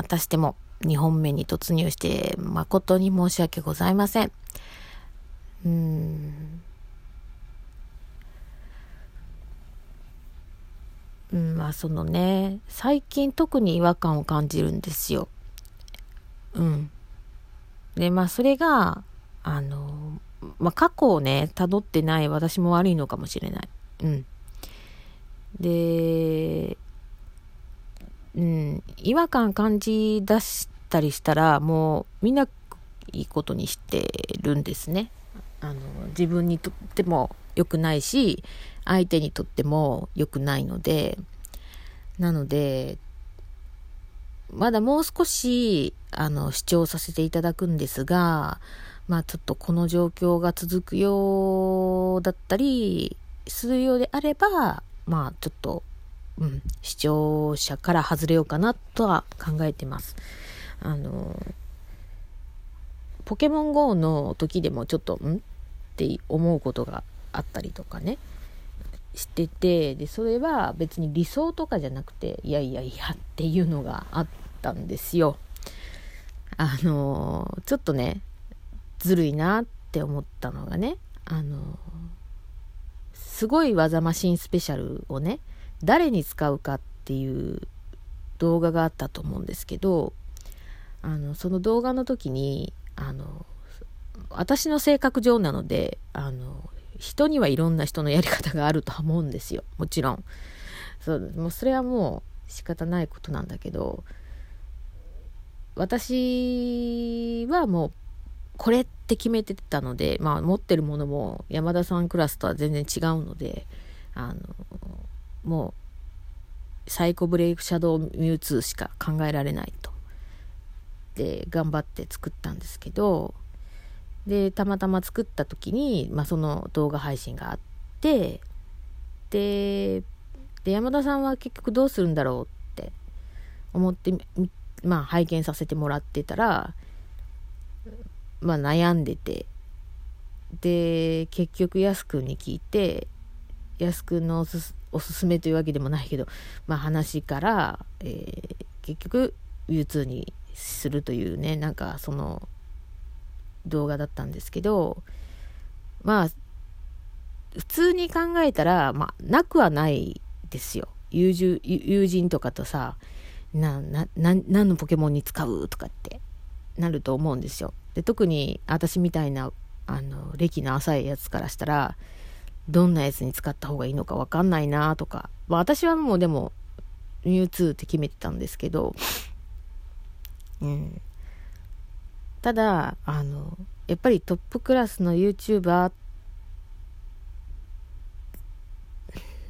またしても2本目に突入して誠に申し訳ございません。うん。うん、まあそのね、最近特に違和感を感じるんですよ。うん。で、まあそれが、あの、まあ過去をね、辿ってない私も悪いのかもしれない。うん。で、うん、違和感感じ出したりしたら、もうみないいことにしてるんですね。あの、自分にとっても良くないし、相手にとっても良くないので、なので、まだもう少し、あの、主張させていただくんですが、まあちょっとこの状況が続くようだったりするようであれば、まあちょっと、うん、視聴者から外れようかなとは考えてます。あの、ポケモン GO の時でもちょっと、ん？って思うことがあったりとかね、してて、で、それは別に理想とかじゃなくて、いやいやいやっていうのがあったんですよ。あの、ちょっとね、ずるいなって思ったのがね、あの、すごい技マシンスペシャルをね、誰に使うかっていう動画があったと思うんですけど、あの、その動画の時に、あの、私の性格上なので、あの、人にはいろんな人のやり方があるとは思うんですよ。もちろん。そう、もうそれはもう仕方ないことなんだけど、私はもうこれって決めてたので、まあ、持ってるものも山田さんクラスとは全然違うので、あの、もう、サイコブレイクシャドウミュウツーしか考えられないと。で、頑張って作ったんですけど、で、たまたま作った時に、まあ、その動画配信があって、で、山田さんは結局どうするんだろうって思って、まあ、拝見させてもらってたら、まあ、悩んでてで結局やすくんに聞いてやすくんのおすおすすめというわけでもないけど、まあ、話から、えー、結局 U2 にするというねなんかその動画だったんですけどまあ普通に考えたら、まあ、なくはないですよ。友人友人とかとさなな何のポケモンに使うとかってなると思うんですよ。で特に私みたいなあの歴の浅いやつからしたらどんなやつに使った方がいいのか分かんないなとか、まあ、私はもうでもミュウツーって決めてたんですけど、うん、ただあのやっぱりトップクラスの YouTuber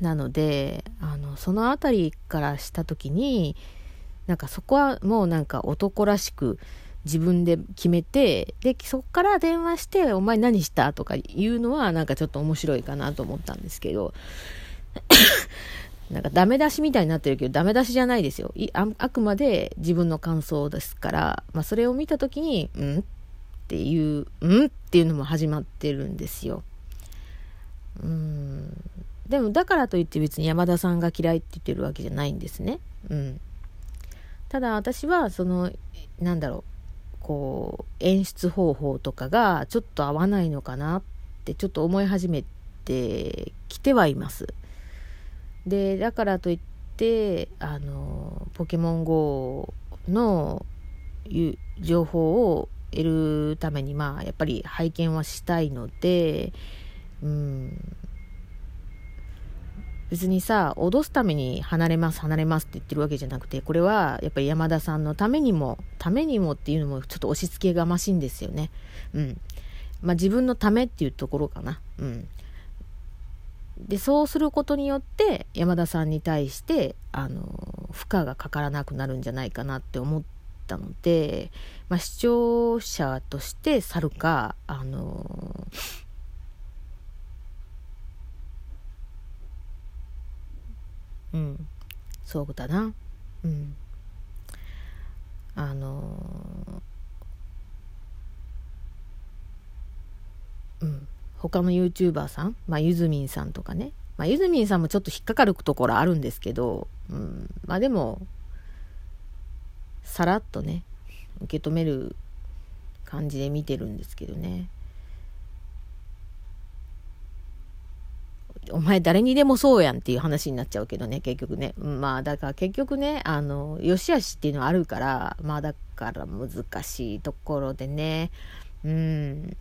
なのであのその辺りからした時になんかそこはもうなんか男らしく自分で決めて、で、そっから電話して、お前何したとか言うのはなんかちょっと面白いかなと思ったんですけど、なんかダメ出しみたいになってるけど、ダメ出しじゃないですよ。ああくまで自分の感想ですから、まあそれを見た時に、うん？っていう、うん？っていうのも始まってるんですよ。うん。でもだからといって別に山田さんが嫌いって言ってるわけじゃないんですね。うん。ただ私はその、なんだろう。こう演出方法とかがちょっと合わないのかなってちょっと思い始めてきてはいます。でだからといってあのポケモン GO の情報を得るためにまあやっぱり拝見はしたいのでうん別にさ、脅すために離れます、離れますって言ってるわけじゃなくて、これはやっぱり山田さんのためにも、ためにもっていうのもちょっと押し付けがましいんですよね。うん。まあ自分のためっていうところかな。うん。で、そうすることによって山田さんに対して、あの、負荷がかからなくなるんじゃないかなって思ったので、まあ視聴者として去るか、あの、うん、そうだな。うん。あのー、うん。他の YouTuber さん、まあ、ゆずみんさんとかね。まあ、ゆずみんさんもちょっと引っかかるところあるんですけど、うん。まあでも、さらっとね受け止める感じで見てるんですけどねお前誰にでもそうやんっていう話になっちゃうけどね、結局ね。まあだから結局ね、あの、良し悪しっていうのはあるから、まあだから難しいところでね、うん。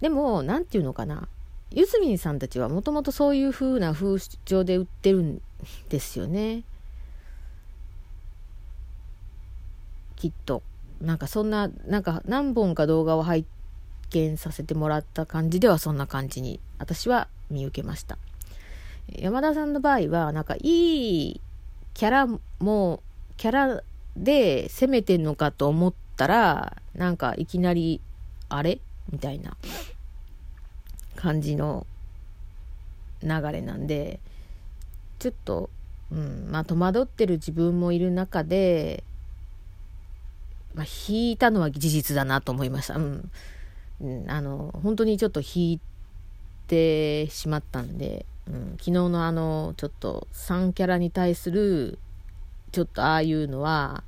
でも、なんていうのかな。ゆずみんさんたちはもともとそういう風な風潮で売ってるんですよね。きっと。なんかそんな、なんか何本か動画を入って見させてもらった感じではそんな感じに私は見受けました山田さんの場合はなんかいいキャラもキャラで攻めてんのかと思ったらなんかいきなりあれみたいな感じの流れなんでちょっと、うんまあ、戸惑ってる自分もいる中で、まあ、引いたのは事実だなと思いました。うんあの本当にちょっと引いてしまったんで、うん、昨日のあのちょっと3キャラに対するちょっとああいうのは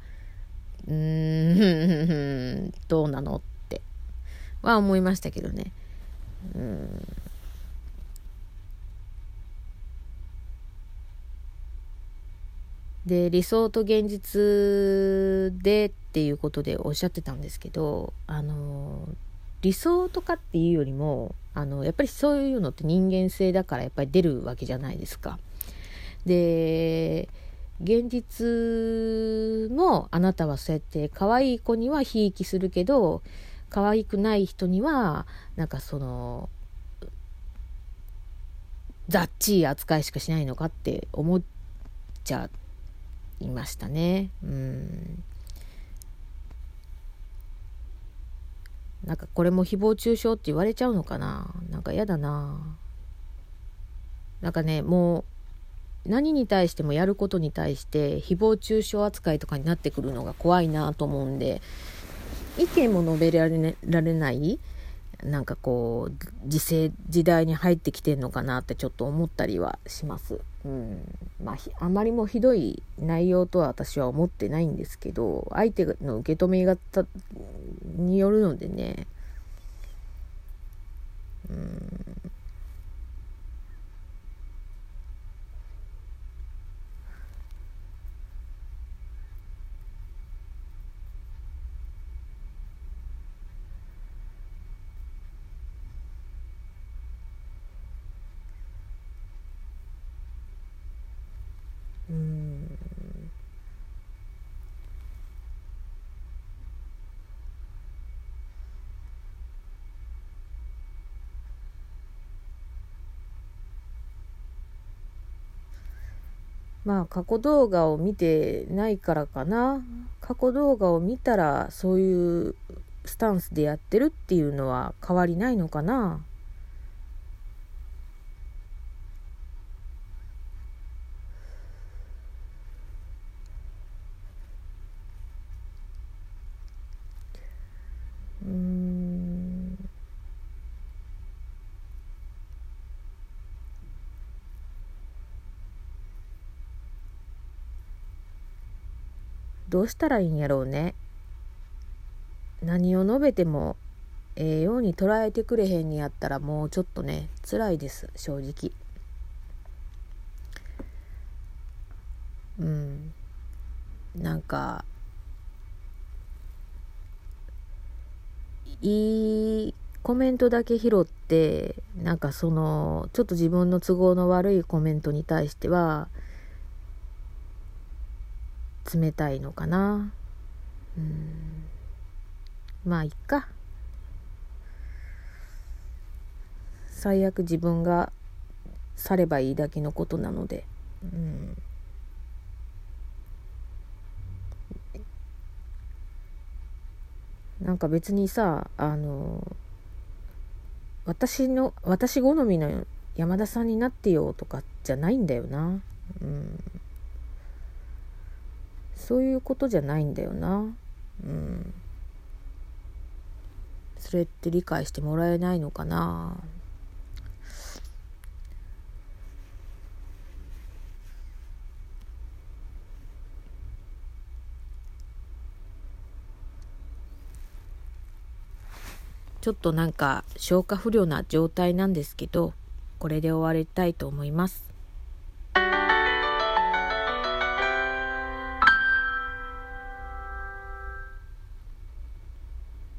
うーん どうなのっては思いましたけどね。うんで理想と現実でっていうことでおっしゃってたんですけどあの理想とかっていうよりもあのやっぱりそういうのって人間性だからやっぱり出るわけじゃないですか。で現実もあなたはそうやって可愛い子にはひいきするけど可愛くない人にはなんかその雑い扱いしかしないのかって思っちゃいましたね。うんなんかこれも誹謗中傷って言われちゃうのかな？なんか嫌だな。なんかねもう何に対してもやることに対して誹謗中傷扱いとかになってくるのが怖いなと思うんで意見も述べられ,、ね、られない？なんかこう時勢時代に入ってきてんのかなってちょっと思ったりはします。うん。まあ、あまりもひどい内容とは私は思ってないんですけど相手の受け止め方によるのでね。うん。まあ過去動画を見てないからかな。過去動画を見たらそういうスタンスでやってるっていうのは変わりないのかな。どうしたらいいんやろうね。何を述べてもええように捉えてくれへんにやったらもうちょっとね辛いです正直。うん。なんかいいコメントだけ拾ってなんかそのちょっと自分の都合の悪いコメントに対しては冷たいのかな。うん。まあいっか。最悪自分が去ればいいだけのことなので。うん。なんか別にさあの私の私好みの山田さんになってよとかじゃないんだよな。うん。そういうことじゃないんだよな。うん。それって理解してもらえないのかな。ちょっとなんか消化不良な状態なんですけどこれで終わりたいと思います。